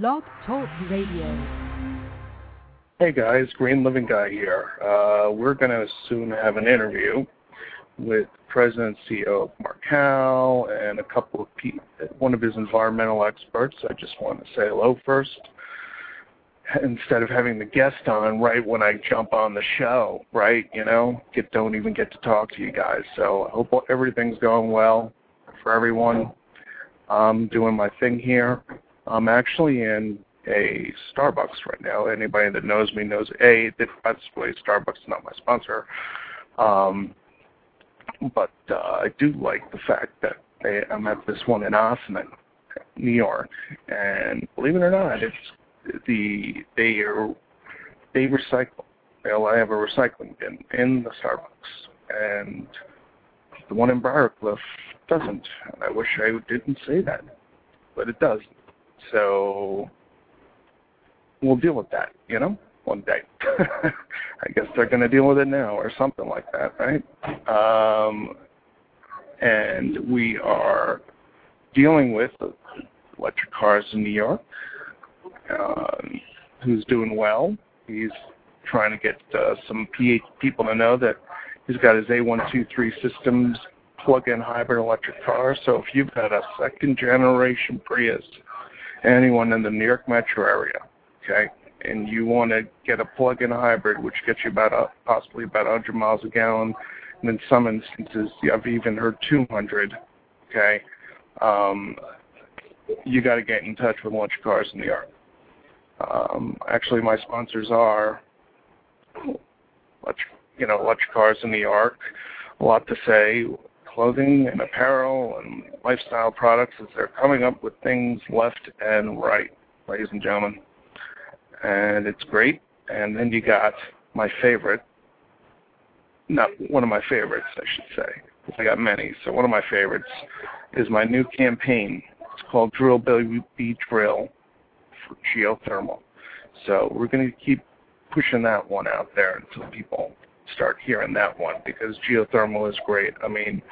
Blog Talk Radio. Hey guys, Green Living Guy here. Uh, we're going to soon have an interview with President and CEO of Marcal and a couple of people, one of his environmental experts. I just want to say hello first. Instead of having the guest on right when I jump on the show, right? You know, get don't even get to talk to you guys. So I hope everything's going well for everyone. I'm doing my thing here. I'm actually in a Starbucks right now. Anybody that knows me knows a that by the Starbucks is not my sponsor. Um, but uh, I do like the fact that they, I'm at this one in Ossining, New York, and believe it or not, it's the they are they recycle. Well, I have a recycling bin in the Starbucks, and the one in Briarcliff doesn't. And I wish I didn't say that, but it does. So we'll deal with that, you know, one day. I guess they're going to deal with it now or something like that, right? Um, and we are dealing with electric cars in New York. Um, who's doing well? He's trying to get uh, some PH people to know that he's got his A123 systems plug-in hybrid electric car. So if you've got a second generation Prius anyone in the New York metro area, okay, and you want to get a plug-in hybrid, which gets you about a, possibly about 100 miles a gallon, and in some instances, I've even heard 200, okay, um, you got to get in touch with Electric Cars in New York. Um, actually, my sponsors are, you know, Electric Cars in New York. A lot to say clothing and apparel and lifestyle products as they're coming up with things left and right, ladies and gentlemen. And it's great. And then you got my favorite, not one of my favorites, I should say. I got many. So one of my favorites is my new campaign. It's called Drill Baby Drill for geothermal. So we're going to keep pushing that one out there until people start hearing that one because geothermal is great. I mean,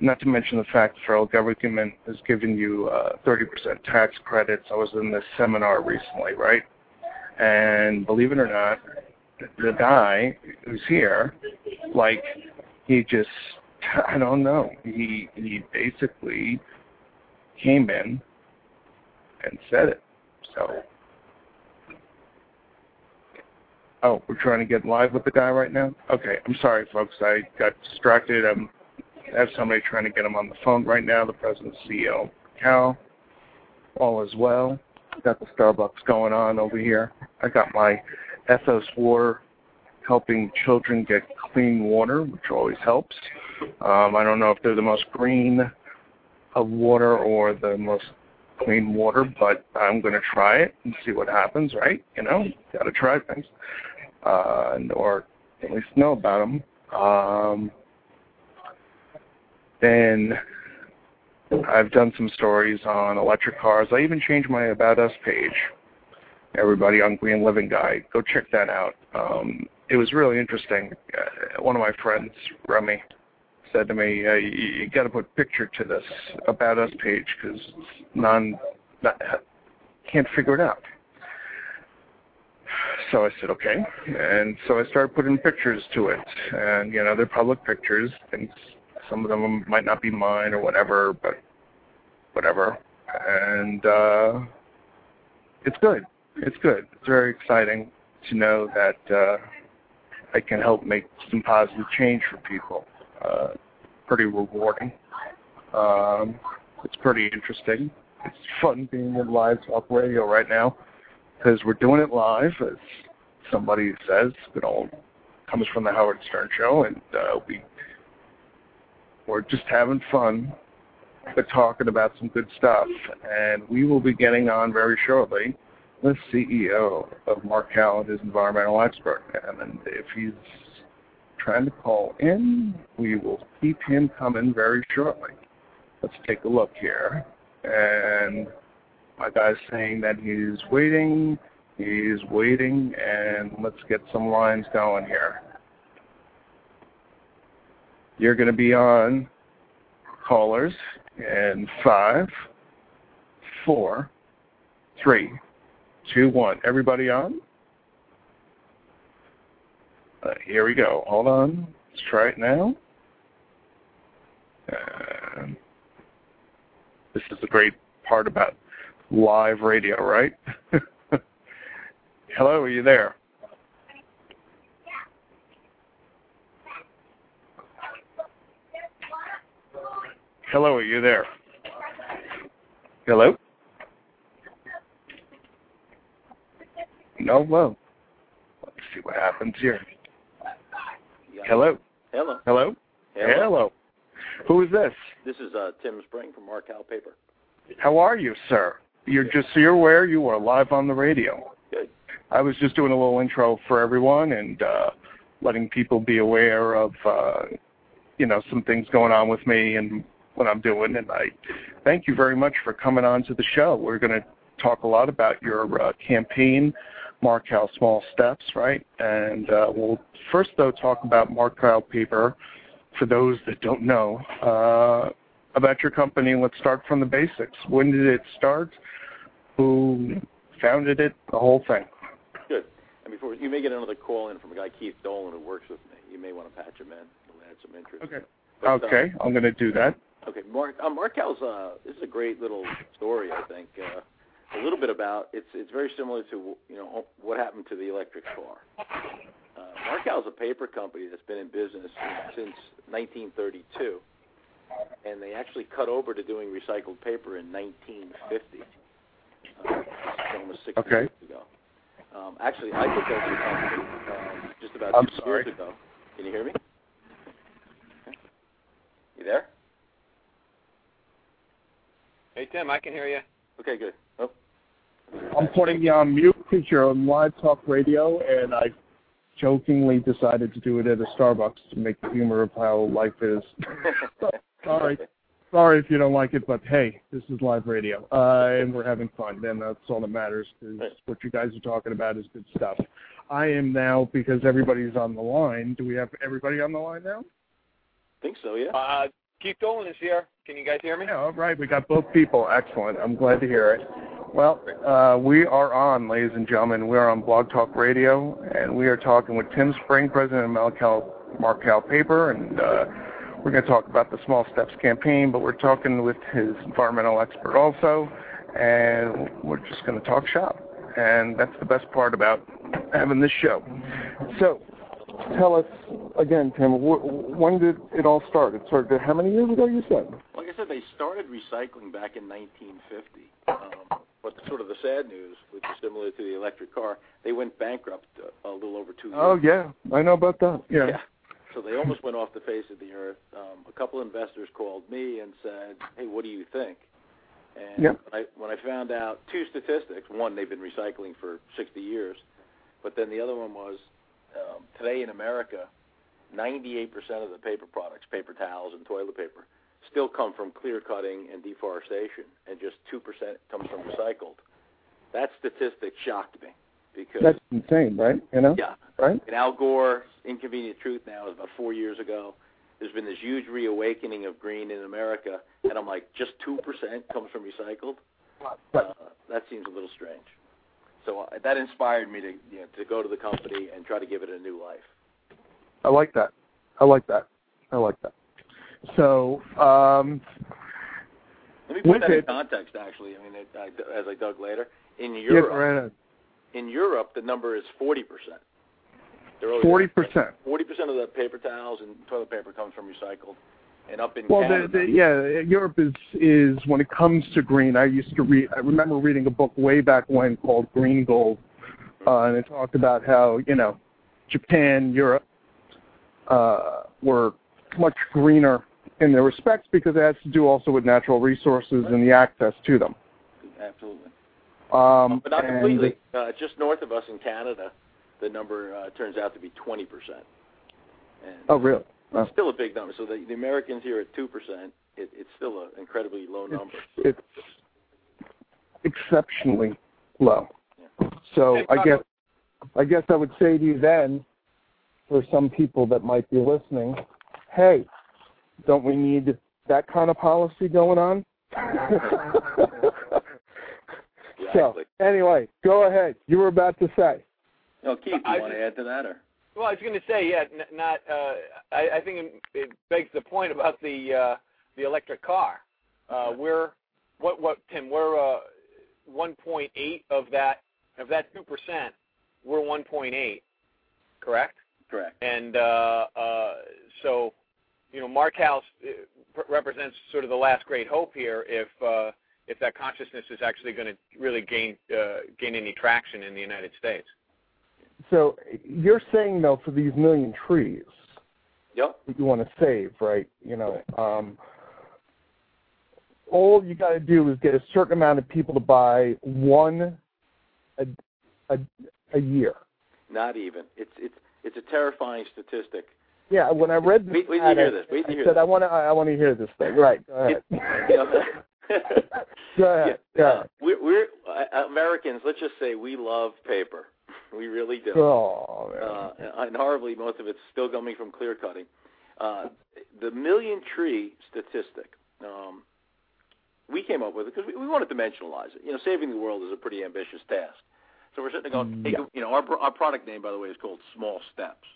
not to mention the fact the federal government has given you uh, 30% tax credits. I was in this seminar recently, right? And believe it or not, the guy who's here, like, he just, I don't know, he he basically came in and said it. So Oh, we're trying to get live with the guy right now? Okay, I'm sorry, folks. I got distracted. I'm, I have somebody trying to get him on the phone right now, the president CEO, Cal. All is well. Got the Starbucks going on over here. I got my Ethos Water helping children get clean water, which always helps. Um, I don't know if they're the most green of water or the most clean water, but I'm going to try it and see what happens, right? You know, got to try things uh, or at least know about them. Um, then I've done some stories on electric cars. I even changed my About Us page. Everybody on Green Living Guy, go check that out. Um, it was really interesting. Uh, one of my friends, Remy, said to me, uh, "You, you got to put picture to this About Us page because non can't figure it out." So I said, okay. And so I started putting pictures to it. And, you know, they're public pictures. And some of them might not be mine or whatever, but whatever. And uh, it's good. It's good. It's very exciting to know that uh, I can help make some positive change for people. Uh, pretty rewarding. Um, it's pretty interesting. It's fun being in live talk radio right now because we're doing it live, as somebody says. It all comes from the Howard Stern show, and uh, we we're just having fun, but talking about some good stuff. And we will be getting on very shortly the CEO of Marcal and his environmental expert. And if he's trying to call in, we will keep him coming very shortly. Let's take a look here. And my guy's saying that he's waiting, he's waiting, and let's get some lines going here. You're going to be on callers in five, four, three, two, one. Everybody on? Uh, here we go. Hold on. Let's try it now. Um, this is the great part about live radio, right? Hello, are you there? Hello, are you there? Hello? No, well, let's see what happens here. Hello? Hello. Hello? Hello. Who is this? This is uh, Tim Spring from Marcal Paper. How are you, sir? You're just so you're aware you are live on the radio. Good. I was just doing a little intro for everyone and uh, letting people be aware of uh, you know some things going on with me and what I'm doing. And I thank you very much for coming on to the show. We're going to talk a lot about your uh, campaign, Marcal Small Steps, right? And uh, we'll first though talk about Marcal Paper for those that don't know uh, about your company. Let's start from the basics. When did it start? Who founded it? The whole thing. Good. And before you may get another call in from a guy Keith Dolan who works with me. You may want to patch him in. He'll add some interest. Okay. But, uh, Okay, I'm going to do that. Okay, Mark. Uh, Marcal's. Uh, this is a great little story. I think uh, a little bit about. It's it's very similar to you know what happened to the electric car. Uh, Marcal's a paper company that's been in business since 1932, and they actually cut over to doing recycled paper in 1950. Uh, almost 60 Okay. years ago. Um, actually, I took over the company um, just about I'm two sorry. years ago. Can you hear me? Okay. You there? Hey Tim, I can hear you. Okay, good. Oh, I'm putting you on mute because you're on live talk radio, and I jokingly decided to do it at a Starbucks to make the humor of how life is. Sorry. Sorry if you don't like it, but hey, this is live radio, uh, and we're having fun, and that's all that matters. Because what you guys are talking about is good stuff. I am now because everybody's on the line. Do we have everybody on the line now? I think so, yeah. Uh, Keith Dolan is here. Can you guys hear me? Yeah, all right. We got both people. Excellent. I'm glad to hear it. Well, uh, we are on, ladies and gentlemen. We are on Blog Talk Radio, and we are talking with Tim Spring, president of Marcal, Marcal Paper, and uh, we're going to talk about the Small Steps campaign, but we're talking with his environmental expert also, and we're just going to talk shop. And that's the best part about having this show. So, tell us again, Tim, wh- when did it all start? It started how many years ago? You said. Like I said, they started recycling back in 1950. Um, but sort of the sad news, which is similar to the electric car, they went bankrupt a, a little over two years. Oh yeah, I know about that. Yeah. Yeah. So they almost went off the face of the earth. Um, a couple investors called me and said, "Hey, what do you think?" And Yep. when, I, when I found out two statistics, one they've been recycling for 60 years, but then the other one was um, today in America, 98% of the paper products, paper towels and toilet paper, still come from clear cutting and deforestation, and just 2% comes from recycled. That statistic shocked me because That's insane, right? You know. yeah, Right. and Al Gore's Inconvenient Truth now is about four years ago. There's been this huge reawakening of green in America, and I'm like, just two percent comes from recycled. Uh, that seems a little strange. So uh, that inspired me to you know, to go to the company and try to give it a new life. I like that. I like that. I like that. So, um, Let me put that in context. Actually, I mean, it, I, as I dug later, in Europe, ahead. in Europe, the number is forty percent. Forty percent. Forty percent of the paper towels and toilet paper comes from recycled, and up in Well, Canada, the, the, yeah, Europe is is when it comes to green. I used to read. I remember reading a book way back when called Green Gold, uh, and it talked about how you know Japan, Europe uh, were much greener in their respects because it has to do also with natural resources and the access to them. absolutely. Um, But not completely. Uh, just north of us in Canada, the number uh, turns out to be 20%. And Oh, really? Oh. It's still a big number. So the, the Americans here at 2%, it, it's still an incredibly low number. It's, it's exceptionally low. So I guess I guess I would say to you then, for some people that might be listening, hey, don't we need that kind of policy going on? Exactly. So anyway, go ahead. You were about to say. No, Keith, I you want to add to that, or Well, I was going to say, yeah, n- not. Uh, I, I think it, it begs the point about the uh, the electric car. Uh, we're what what Tim? We're uh, 1.8 of that of that two percent. We're 1.8, correct? correct? And uh, uh, so, you know, Marcal uh, represents sort of the last great hope here. If uh, if that consciousness is actually going to really gain uh, gain any traction in the United States. So you're saying though, for these million trees Yep. that you want to save, right? You know, um, all you got to do is get a certain amount of people to buy one a a, a year. Not even. It's it's it's a terrifying statistic. Yeah, when I read this, Wait- wait till hear this. Wait till I said this. I want to. I want to hear this thing. Right. Go ahead. You know, Go ahead. Go yeah, uh, we're, we're uh, Americans. Let's just say we love paper. We really do. Oh man. uh, and horribly, most of it's still coming from clear cutting. Uh, the million tree statistic, um, we came up with it because we, we want to dimensionalize it. You know, saving the world is a pretty ambitious task. So we're sitting there going, hey, you know, our our product name, by the way, is called Small Steps,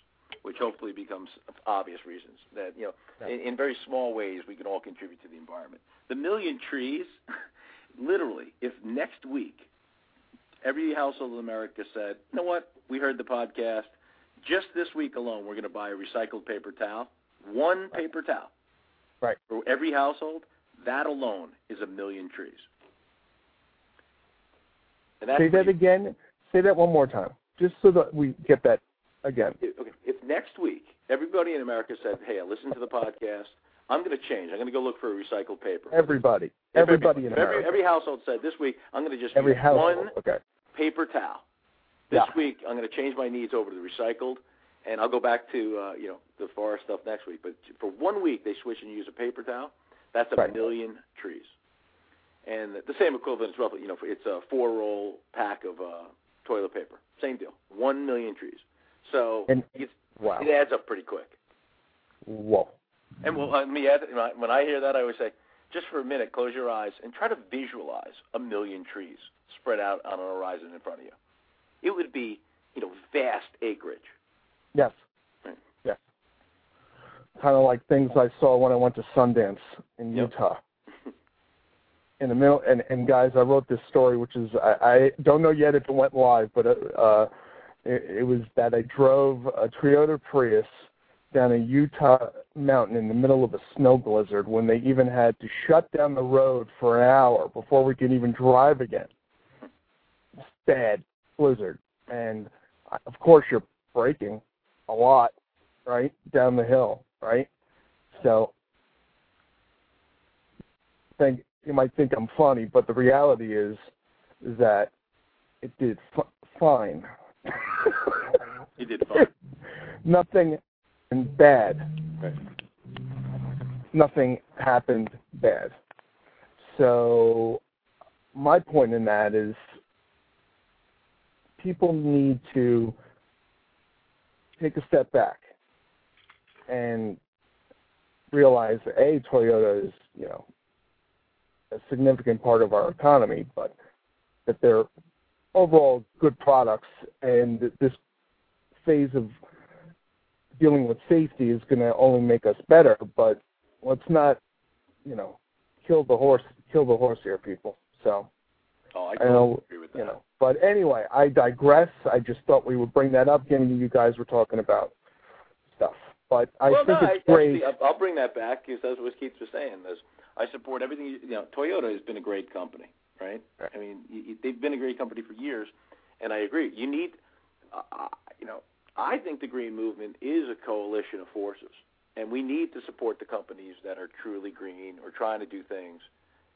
which hopefully becomes obvious reasons that you know, Yeah. in, in very small ways, we can all contribute to the environment. The million trees, literally, if next week every household in America said, you know what, we heard the podcast. Just this week alone, we're going to buy a recycled paper towel. One paper towel. Right. For every household, that alone is a million trees. And that's Say that again. Say that one more time, just so that we get that again. if- okay, if next week everybody in America said, "Hey, I listened to the podcast. I'm going to change. I'm going to go look for a recycled paper." Everybody. Everybody in If every, every household said this week, "I'm going to just Every use household. one Okay. paper towel." This Yeah. week, I'm going to change my needs over to the recycled, and I'll go back to uh, you know the forest stuff next week. But for one week, they switch and use a paper towel. That's a Right. million trees, and the same equivalent is roughly you know it's a four roll pack of uh, toilet paper. Same deal. One million trees. So And- it's, Wow. it adds up pretty quick. Whoa. And well, let me add, when I- when I hear that, I always say, just for a minute, close your eyes and try to visualize a million trees spread out on an horizon in front of you. It would be, you know, vast acreage. Yes. Right. Yes. Kind of like things I saw when I went to Sundance in Yep. Utah. In the middle, and and guys, I wrote this story, which is I, I don't know yet if it went live, but uh, it, it was that I drove a Toyota Prius down a Utah mountain in the middle of a snow blizzard when they even had to shut down the road for an hour before we could even drive again. It's bad blizzard, and uh, of course you're braking a lot, right, down the hill, right? So think you might think I'm funny, but the reality is is that it did f- fine. it did fine. Nothing bad. Right. Nothing happened bad. So my point in that is people need to take a step back and realize that a Toyota is, you know, a significant part of our economy, but that they're overall good products and this phase of dealing with safety is going to only make us better, but let's not, you know, kill the horse, kill the horse here, people. So, Oh, I I totally know, agree with that. you know, but anyway, I digress. I just thought we would bring that up, given you guys were talking about stuff. But I well, think no, it's I, great. Actually, I'll- bring that back because that's what Keith was saying. Is I support everything. You, you know, Toyota has been a great company, right? Right. I mean, you, you- they've been a great company for years, and I agree. You need, uh, uh, you know, I think the green movement is a coalition of forces, and we need to support the companies that are truly green or trying to do things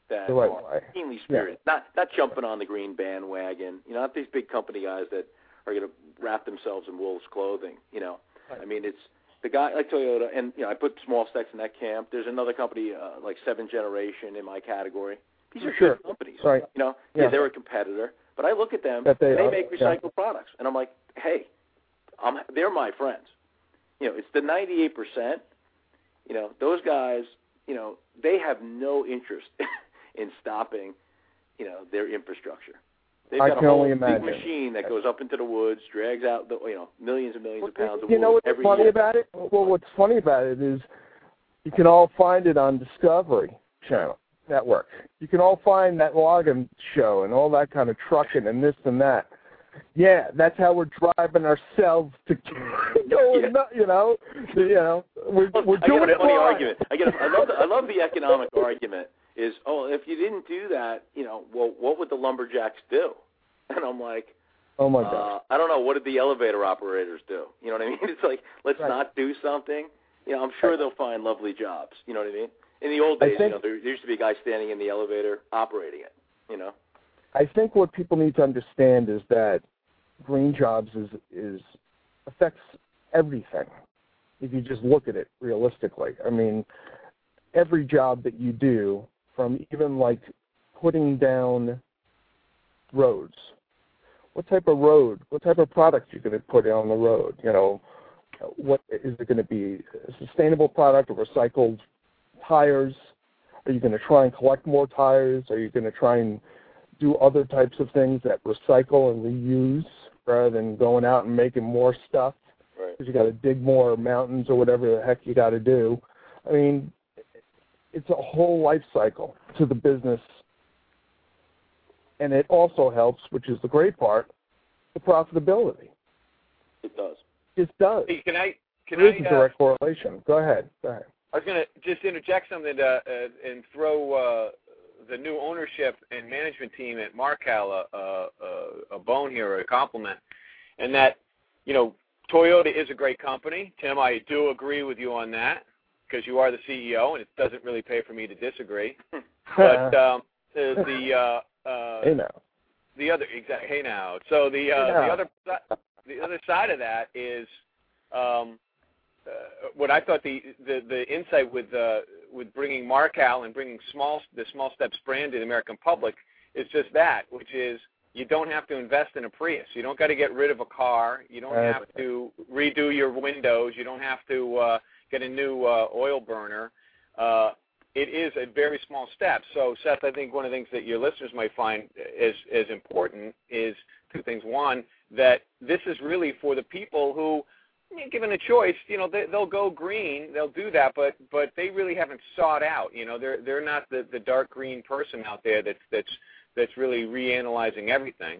that The right are way. keenly spirited, not not jumping on the green bandwagon. You know, not these big company guys that are going to wrap themselves in wolves clothing. You know, Right. I mean, it's the guy like Toyota, and you know, I put Small Steps in that camp. There's another company uh, like Seventh Generation in my category. These are Sure. good companies. Right. You know, yeah. Yeah. they're a competitor, but I look at them. That they and they are, make yeah. recycled products, and I'm like, hey, I'm, they're my friends. You know, it's the 98 percent. You know, those guys. You know, they have no interest in stopping. You know, their infrastructure. They've I got can a whole only big imagine. machine that goes up into the woods, drags out the you know millions and millions of pounds of you know what's every funny year. about it? Well, what's funny about it is you can all find it on Discovery Channel Network. You can all find that logging show and all that kind of trucking and this and that. Yeah, that's how we're driving ourselves to going, Yeah. you know, you know, we're we're I doing get a it funny argument. I get. A, I love. The, I love the economic argument. Is oh, if you didn't do that, you know, well, what would the lumberjacks do? And I'm like, Oh my uh, god. I don't know. What did the elevator operators do? You know what I mean? It's like let's Right. not do something. You know, I'm sure they'll find lovely jobs. You know what I mean? In the old days, think- you know, there, there used to be a guy standing in the elevator operating it. You know. I think what people need to understand is that green jobs is is affects everything. If you just look at it realistically, I mean, every job that you do, from even like putting down roads, what type of road, what type of product you're going to put on the road? You know, what is it going to be? A sustainable product or recycled tires? Are you going to try and collect more tires? Are you going to try and do other types of things that recycle and reuse rather than going out and making more stuff Right. because you got to dig more mountains or whatever the heck you got to do. I mean, it's a whole life cycle to the business, and it also helps, which is the great part, the profitability. It does. It does. Hey, can I? Can There is I? a Uh, direct correlation. Go ahead. Go ahead. I was going to just interject something to, uh, and throw uh, the new ownership and management team at Marcal a, a, a, a bone here, a compliment, and that you know Toyota is a great company. Tim, I do agree with you on that because you are the CEO, and it doesn't really pay for me to disagree. But um, the the uh, uh, hey now. the other exact hey now so the uh Hey the other the other side of that is um uh, what I thought the the the insight with uh with bringing Marcal and bringing small the small steps brand to the American public is just that which is you don't have to invest in a Prius. You don't got to get rid of a car. You don't have to redo your windows. You don't have to uh get a new uh oil burner. Uh it is a very small step. So, Seth, I think one of the things that your listeners might find as as important is two things. One, that this is really for the people who, given a choice, you know, they, they'll go green, they'll do that, but but they really haven't sought out. You know, they're they're not the the dark green person out there that's that's that's really reanalyzing everything.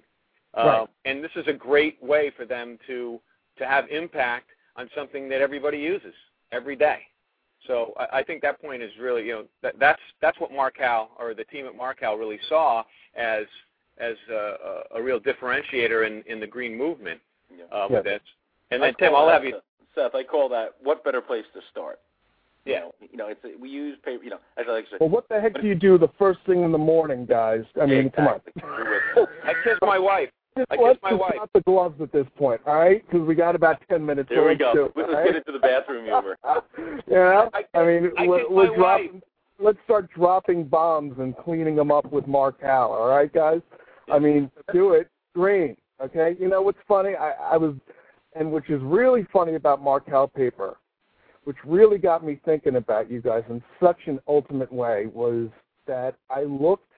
Right. Uh, and this is a great way for them to to have impact on something that everybody uses every day. So I, I think that point is really, you know, that, that's that's what Marcal or the team at Marcal really saw as as a, a, a real differentiator in, in the green movement Yeah. uh, Yeah. with this. And then Tim, I'll have you. Seth, I call that what better place to start. You Yeah. know, you know, it's we use paper. You know, as I like to say, Well, what the heck do you do the first thing in the morning, guys? I mean, Exactly. come on. I kissed my wife. Just I let's kissed my just wife. drop the gloves at this point, all right? Because we got about ten minutes. There we go. do it, Let's all get into the bathroom humor. yeah, I- I mean, I we're, we're my dropping. Let's start dropping bombs and cleaning them up with Marcal. All right, guys. I mean, do it green. Okay. You know what's funny? I, I was, and which is really funny about Marcal paper, which really got me thinking about you guys in such an ultimate way was that I looked.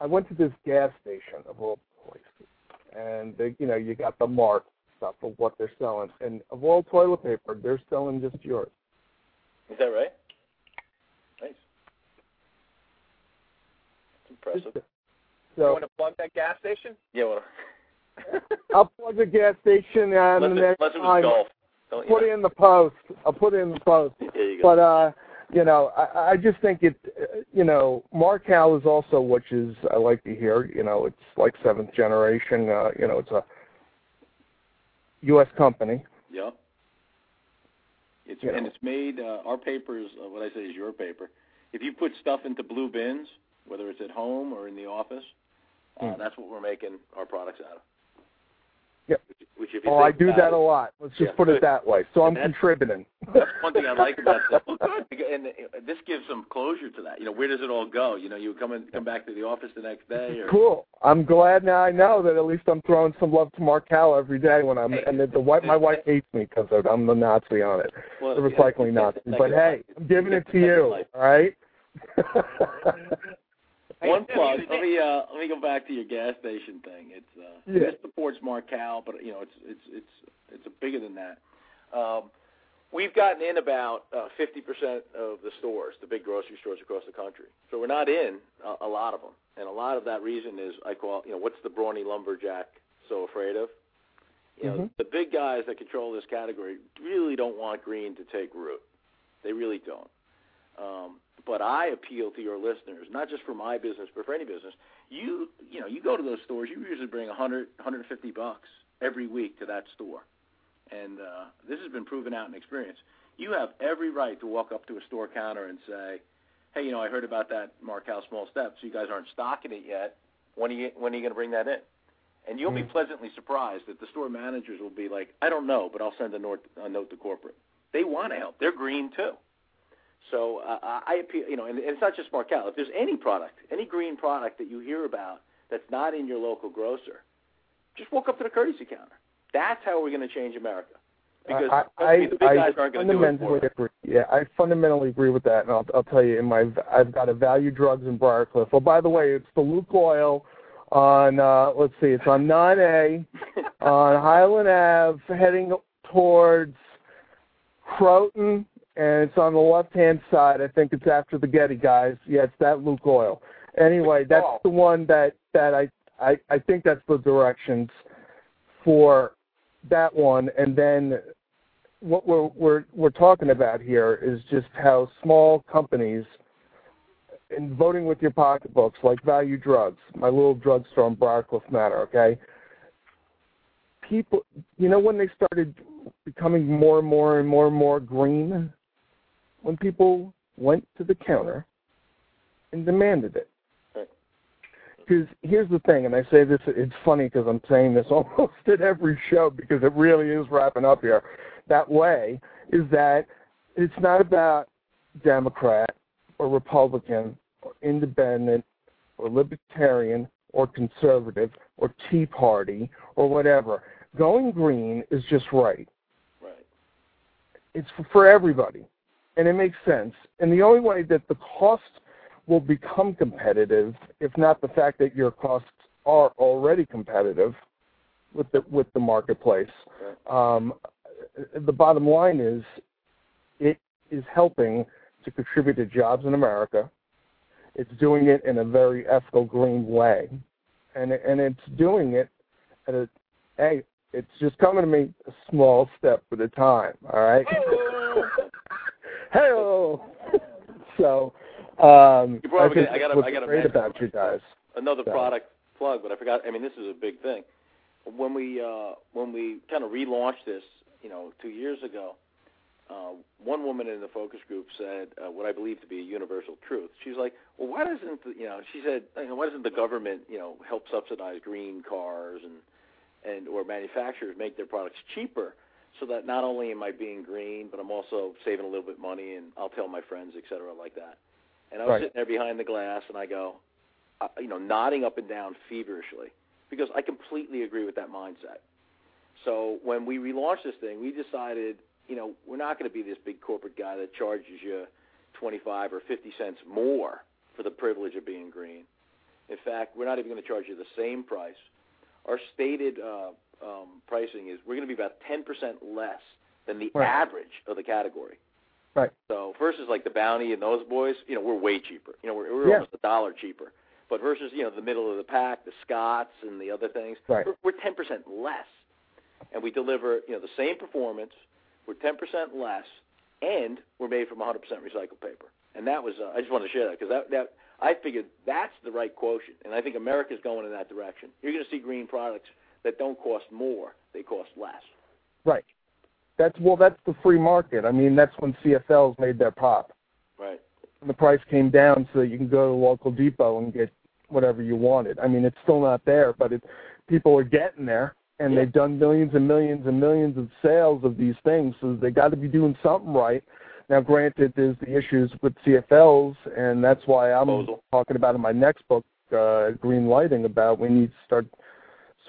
I went to this gas station of all places, and they, you know, you got the mark stuff of what they're selling, and of all toilet paper, they're selling just yours. Is that right? Nice. That's impressive. You want to plug that gas station? Yeah. Well, I'll plug the gas station and unless, the next it time golf. Don't put it in the post. I'll put it in the post. There you go. But uh, you know, I, I just think it. You know, Marcal is also, which is I like to hear. You know, it's like seventh generation. Uh, you know, it's a U.S. company. Yeah. It's You and know. it's made. Uh, our paper is uh, what I say is your paper. If you put stuff into blue bins, whether it's at home or in the office, uh, Mm. that's what we're making our products out of. Yep. Which, if you Oh, I do that it, a lot. Let's just Yeah, put it that way. So I'm That's- contributing. That's one thing I like about this. Well, good. And this gives some closure to that. You know, where does it all go? You know, you come in, come back to the office the next day, or Cool. I'm glad now. I know that at least I'm throwing some love to Mark Marcal every day when I'm. Hey. And the, the wife, my wife hates me because I'm the Nazi on it. well, the recycling yeah, Nazi. But hey. I'm giving it to you. All right. One plug. Let me uh, let me go back to your gas station thing. It's uh, Yeah. it supports Marcal, but you know it's it's it's it's bigger than that. Um, we've gotten in about uh, 50% of the stores, the big grocery stores across the country. So we're not in a, a lot of them, and a lot of that reason is I call you know what's the brawny lumberjack so afraid of? You know, Mhm. the big guys that control this category really don't want green to take root. They really don't. Um, but I appeal to your listeners, not just for my business, but for any business. You, you know, you go to those stores, you usually bring 100, 150 bucks every week to that store, and uh, this has been proven out in experience. You have every right to walk up to a store counter and say, "Hey, you know, I heard about that Marcal Small Steps. You guys aren't stocking it yet. When are you when are you going to bring that in?" And you'll be Mhm. pleasantly surprised that the store managers will be like, "I don't know, but I'll send a note, a note to corporate." They want to help. They're green too. So uh, I appeal, you know, and, and it's not just Marcal. If there's any product, any green product that you hear about that's not in your local grocer, just walk up to the courtesy counter. That's how we're going to change America. Because I, the big guys I aren't going to do it fundamentally for agree. Yeah, I fundamentally agree with that, and I'll, I'll tell you. In my, I've got a Value Drugs in Briarcliff. Oh, by the way, it's the Lukoil on. uh Let's see, it's on 9A on Highland Ave, heading towards Croton, and it's on the left-hand side. I think it's after the Getty guys. Yeah, it's that Lukoil. Anyway, that's Oh. the one that that I I I think that's the directions for that one, and then what we're we're we're talking about here is just how small companies in voting with your pocketbooks, like Value Drugs, my little drugstore in Briarcliff Manor, okay? People, you know, when they started becoming more and more and more and more green, when people went to the counter and demanded it. Because here's the thing, and I say this, it's funny because I'm saying this almost at every show because it really is wrapping up here that way, is that it's not about Democrat or Republican or independent or libertarian or conservative or Tea Party or whatever. Going green is just right. Right. It's for, for everybody, and it makes sense. And the only way that the cost will become competitive, if not the fact that your costs are already competitive with the with the marketplace, um, the bottom line is it is helping to contribute to jobs in America. It's doing it in a very ethical, green way, and and it's doing it at a hey, it's just coming to me a small step at a time. All right. Hello. so, um, You up I I gotta- what's I gotta great about you guys. another So- product plug, but I forgot. I mean, this is a big thing. When we uh, when we kind of relaunched this, you know, two years ago, uh, one woman in the focus group said uh, what I believe to be a universal truth. She's like, "Well, why doesn't the, you know?" She said, you know, "Why doesn't the government, you know, help subsidize green cars and and or manufacturers make their products cheaper?" So that not only am I being green, but I'm also saving a little bit money, and I'll tell my friends, et cetera, like that. And I was Right. sitting there behind the glass, and I go, uh, you know, nodding up and down feverishly because I completely agree with that mindset. So when we relaunched this thing, we decided, you know, we're not going to be this big corporate guy that charges you 25 or 50 cents more for the privilege of being green. In fact, we're not even going to charge you the same price. Our stated uh, um, pricing is we're going to be about 10% less than the Right. average of the category. Right. So versus like the Bounty and those boys, you know, we're way cheaper. You know, we're, we're Yeah. almost a dollar cheaper. But versus you know the middle of the pack, the Scotts and the other things, Right. we're, we're 10% less, and we deliver you know the same performance. We're 10% less, and we're made from 100% recycled paper. And that was uh, I just wanted to share that because that that I figured that's the right quotient, and I think America's going in that direction. You're going to see green products that don't cost more; they cost less. Right. That's well. That's the free market. I mean, that's when CFLs made their pop. Right. And the price came down so that you can go to the local depot and get whatever you wanted. I mean, it's still not there, but it, people are getting there, and Yeah. they've done millions and millions and millions of sales of these things. So they got to be doing something right. Now, granted, there's the issues with CFLs, and that's why I'm Disposal. talking about in my next book, uh, Green Lighting, about we need to start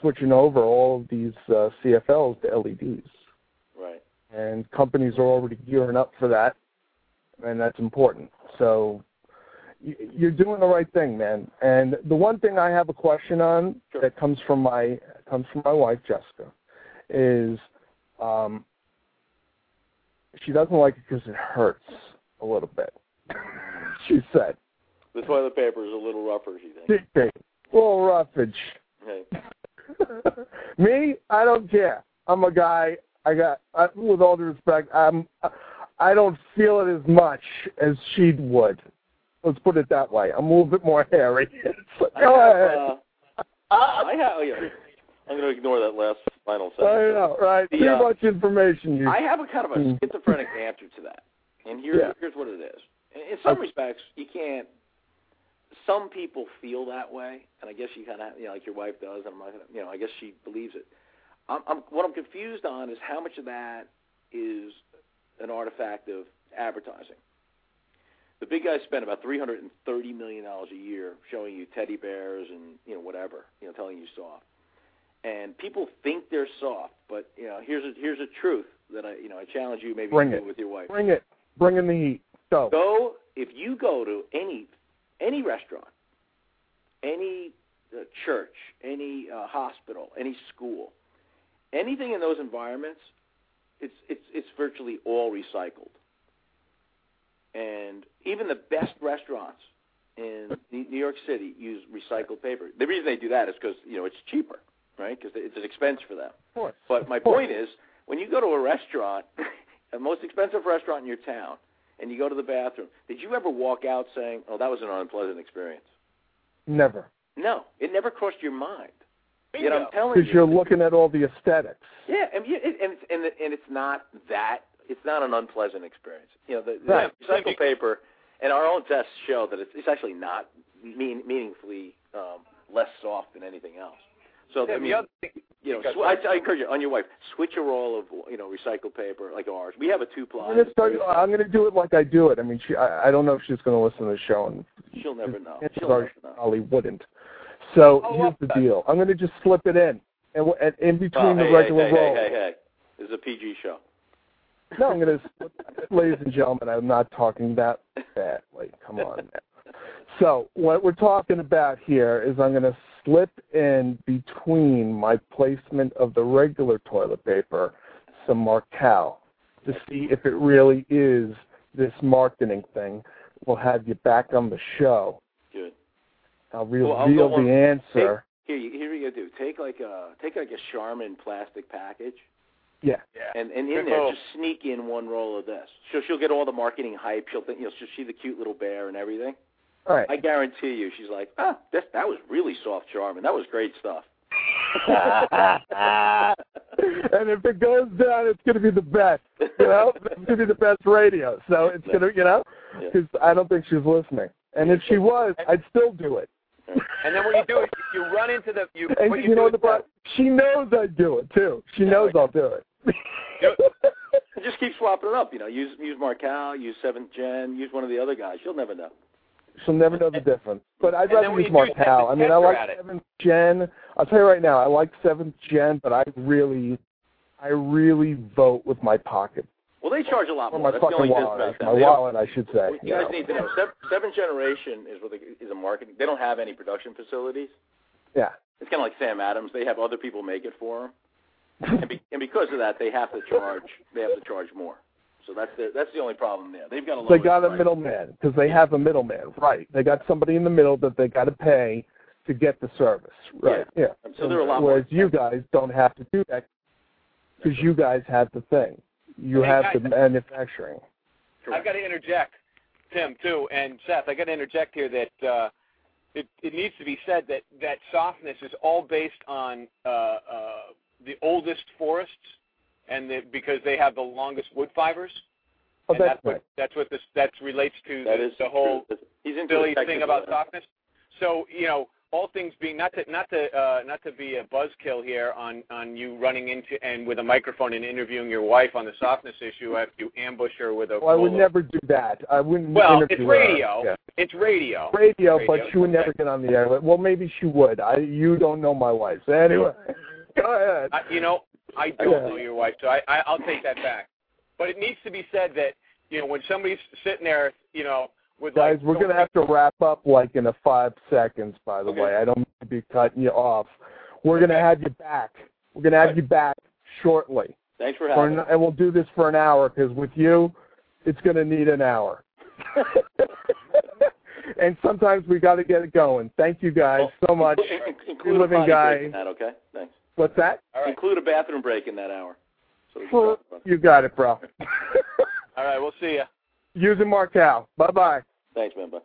switching over all of these uh, CFLs to LEDs Right. and companies are already gearing up for that, and that's important. So you're doing the right thing, man. And the one thing I have a question on Sure. that comes from my comes from my wife Jessica is um, she doesn't like it because it hurts a little bit. she said, The toilet paper is a little rougher, She thinks. "Big thing, little roughage." Hey. Me, I don't care. I'm a guy. I got, I, with all due respect, I'm. I don't feel it as much as she would. Let's put it that way. I'm a little bit more hairy. Like, I have, ahead. uh, I have. oh, Yeah, I'm going to ignore that last final sentence. I know, right? The, Too uh, much information. You. I have a kind of a Mm. schizophrenic answer to that, and here, Yeah. here's what it is. In in some Okay. respects, you can't. Some people feel that way, and I guess you kind of, you know, like your wife does. And I'm not gonna, you know, I guess she believes it. I'm, I'm what I'm confused on is how much of that is an artifact of advertising. The big guys spend about three hundred and thirty million dollars a year showing you teddy bears and you know whatever, you know, telling you soft. And people think they're soft, but you know, here's a here's a truth that I you know I challenge you maybe Bring to do it. with your wife. Bring it. Bring in the heat. Go. Go if you go to any any restaurant, any uh, church, any uh, hospital, any school, anything in those environments, it's it's it's virtually all recycled. And even the best restaurants in New York City use recycled paper. The reason they do that is because you know it's cheaper, right? Because it's an expense for them. Of course. But my point is, when you go to a restaurant, the most expensive restaurant in your town, and you go to the bathroom, did you ever walk out saying, "Oh, that was an unpleasant experience"? Never. No, it never crossed your mind. Yet Bingo. I'm telling you, Because you, you're looking at all the aesthetics. yeah, and you, and it's, and, and it's not that. It's not an unpleasant experience. You know, the, the recycled paper, and our own tests show that it's, it's actually not mean, meaningfully um, less soft than anything else. So I mean, the other thing, you know, sw- I, I encourage you on your wife, switch a roll of you know recycled paper like ours. We have a two ply. I'm gonna start. I'm gonna do it like I do it. I mean, she. I, I don't know if she's gonna listen to the show, and She'll never know. chances She'll never know. probably wouldn't. So Oh, here's the that- deal. I'm gonna just slip it in, and, and in oh, between Oh, the hey, regular hey, hey, roll. hey, hey, hey. This is a PG show. No, I'm gonna. ladies and gentlemen, I'm not talking that badly. Come on. Now. So what we're talking about here is I'm gonna slip in between my placement of the regular toilet paper some Marcal to see if it really is this marketing thing. We'll have you back on the show. Good. I'll Well, I'll reveal on- the answer. Here, you- here you go. Do take like a take like a Charmin plastic package, Yeah. yeah. and and in Good there move. just sneak in one roll of this. She'll she'll get all the marketing hype. She'll think you know she'll see the cute little bear and everything. Right. I guarantee you, she's like, ah, that that was really soft Charmin. That was great stuff. and if it goes down, it's going to be the best. You know, it's going to be the best radio. So it's going to, you know, Yeah. because I don't think she's listening. And if she was, I'd still do it. And then when you do it, you run into the you. And what you, you, know do the is pro- she knows I'd do it too. She Yeah, knows like- I'll do it. Just keep swapping it up. You know, use use Marcal, use Seventh Gen, use one of the other guys. She'll never know. She'll never know the difference. But I'd rather use Marcal. I mean, I like seventh gen. I'll tell you right now, I like seventh gen, but I really, I really vote with my pocket Well, they charge a lot or more. my That's the only fucking wallet. My They wallet, I should say. You guys need to know, seven, seventh generation is what they, is a marketing. They don't have any production facilities. Yeah. It's kind of like Sam Adams. They have other people make it for them, and, be, and because of that, they have to charge. They have to charge more. So that's the that's the only problem there. They've got a They lower got a middleman because they have a middleman, right? They got somebody in the middle that they got to pay to get the service, right? Yeah. So they're a lot more Whereas you guys don't have to do that because you guys have the thing. You Hey, have guys. the manufacturing. I've got to interject, Tim too, and Seth. I got to interject here that uh, it, it needs to be said that that softness is all based on uh, uh, the oldest forests, and the, because they have the longest wood fibers. Oh, and that's that's what that's what this that relates to That the, is the whole true. He's into silly thing about end. softness. So you know, all things being not to not to uh, not to be a buzzkill here on on you running into and with a microphone and interviewing your wife on the softness issue after you ambush her with a. Well, I would of- never do that. I wouldn't. Well, interview it's her. radio. Yeah. It's radio. Radio, Radio, but she would never get on the air. Well, maybe she would. I. You don't know my wife. So anyway, go ahead. I, you know, I don't know your wife, so I, I I'll take that back. But it needs to be said that you know when somebody's sitting there, you know, With Guys, like, we're going to have to wrap up like in a five seconds, by the Okay. way. I don't mean to be cutting you off. We're going to have you back. We're going to have Right. you back shortly. Thanks for For having an, and we'll do this for an hour because with you, it's going to need an hour. and sometimes we got to get it going. Thank you guys so much. Include, include living guy. that, okay? Thanks. What's that? All right. Include a bathroom break in that hour. So Well, talk about it. you got it, bro. All right. We'll see you. Using Marcal. Bye bye. Thanks, man. Bye.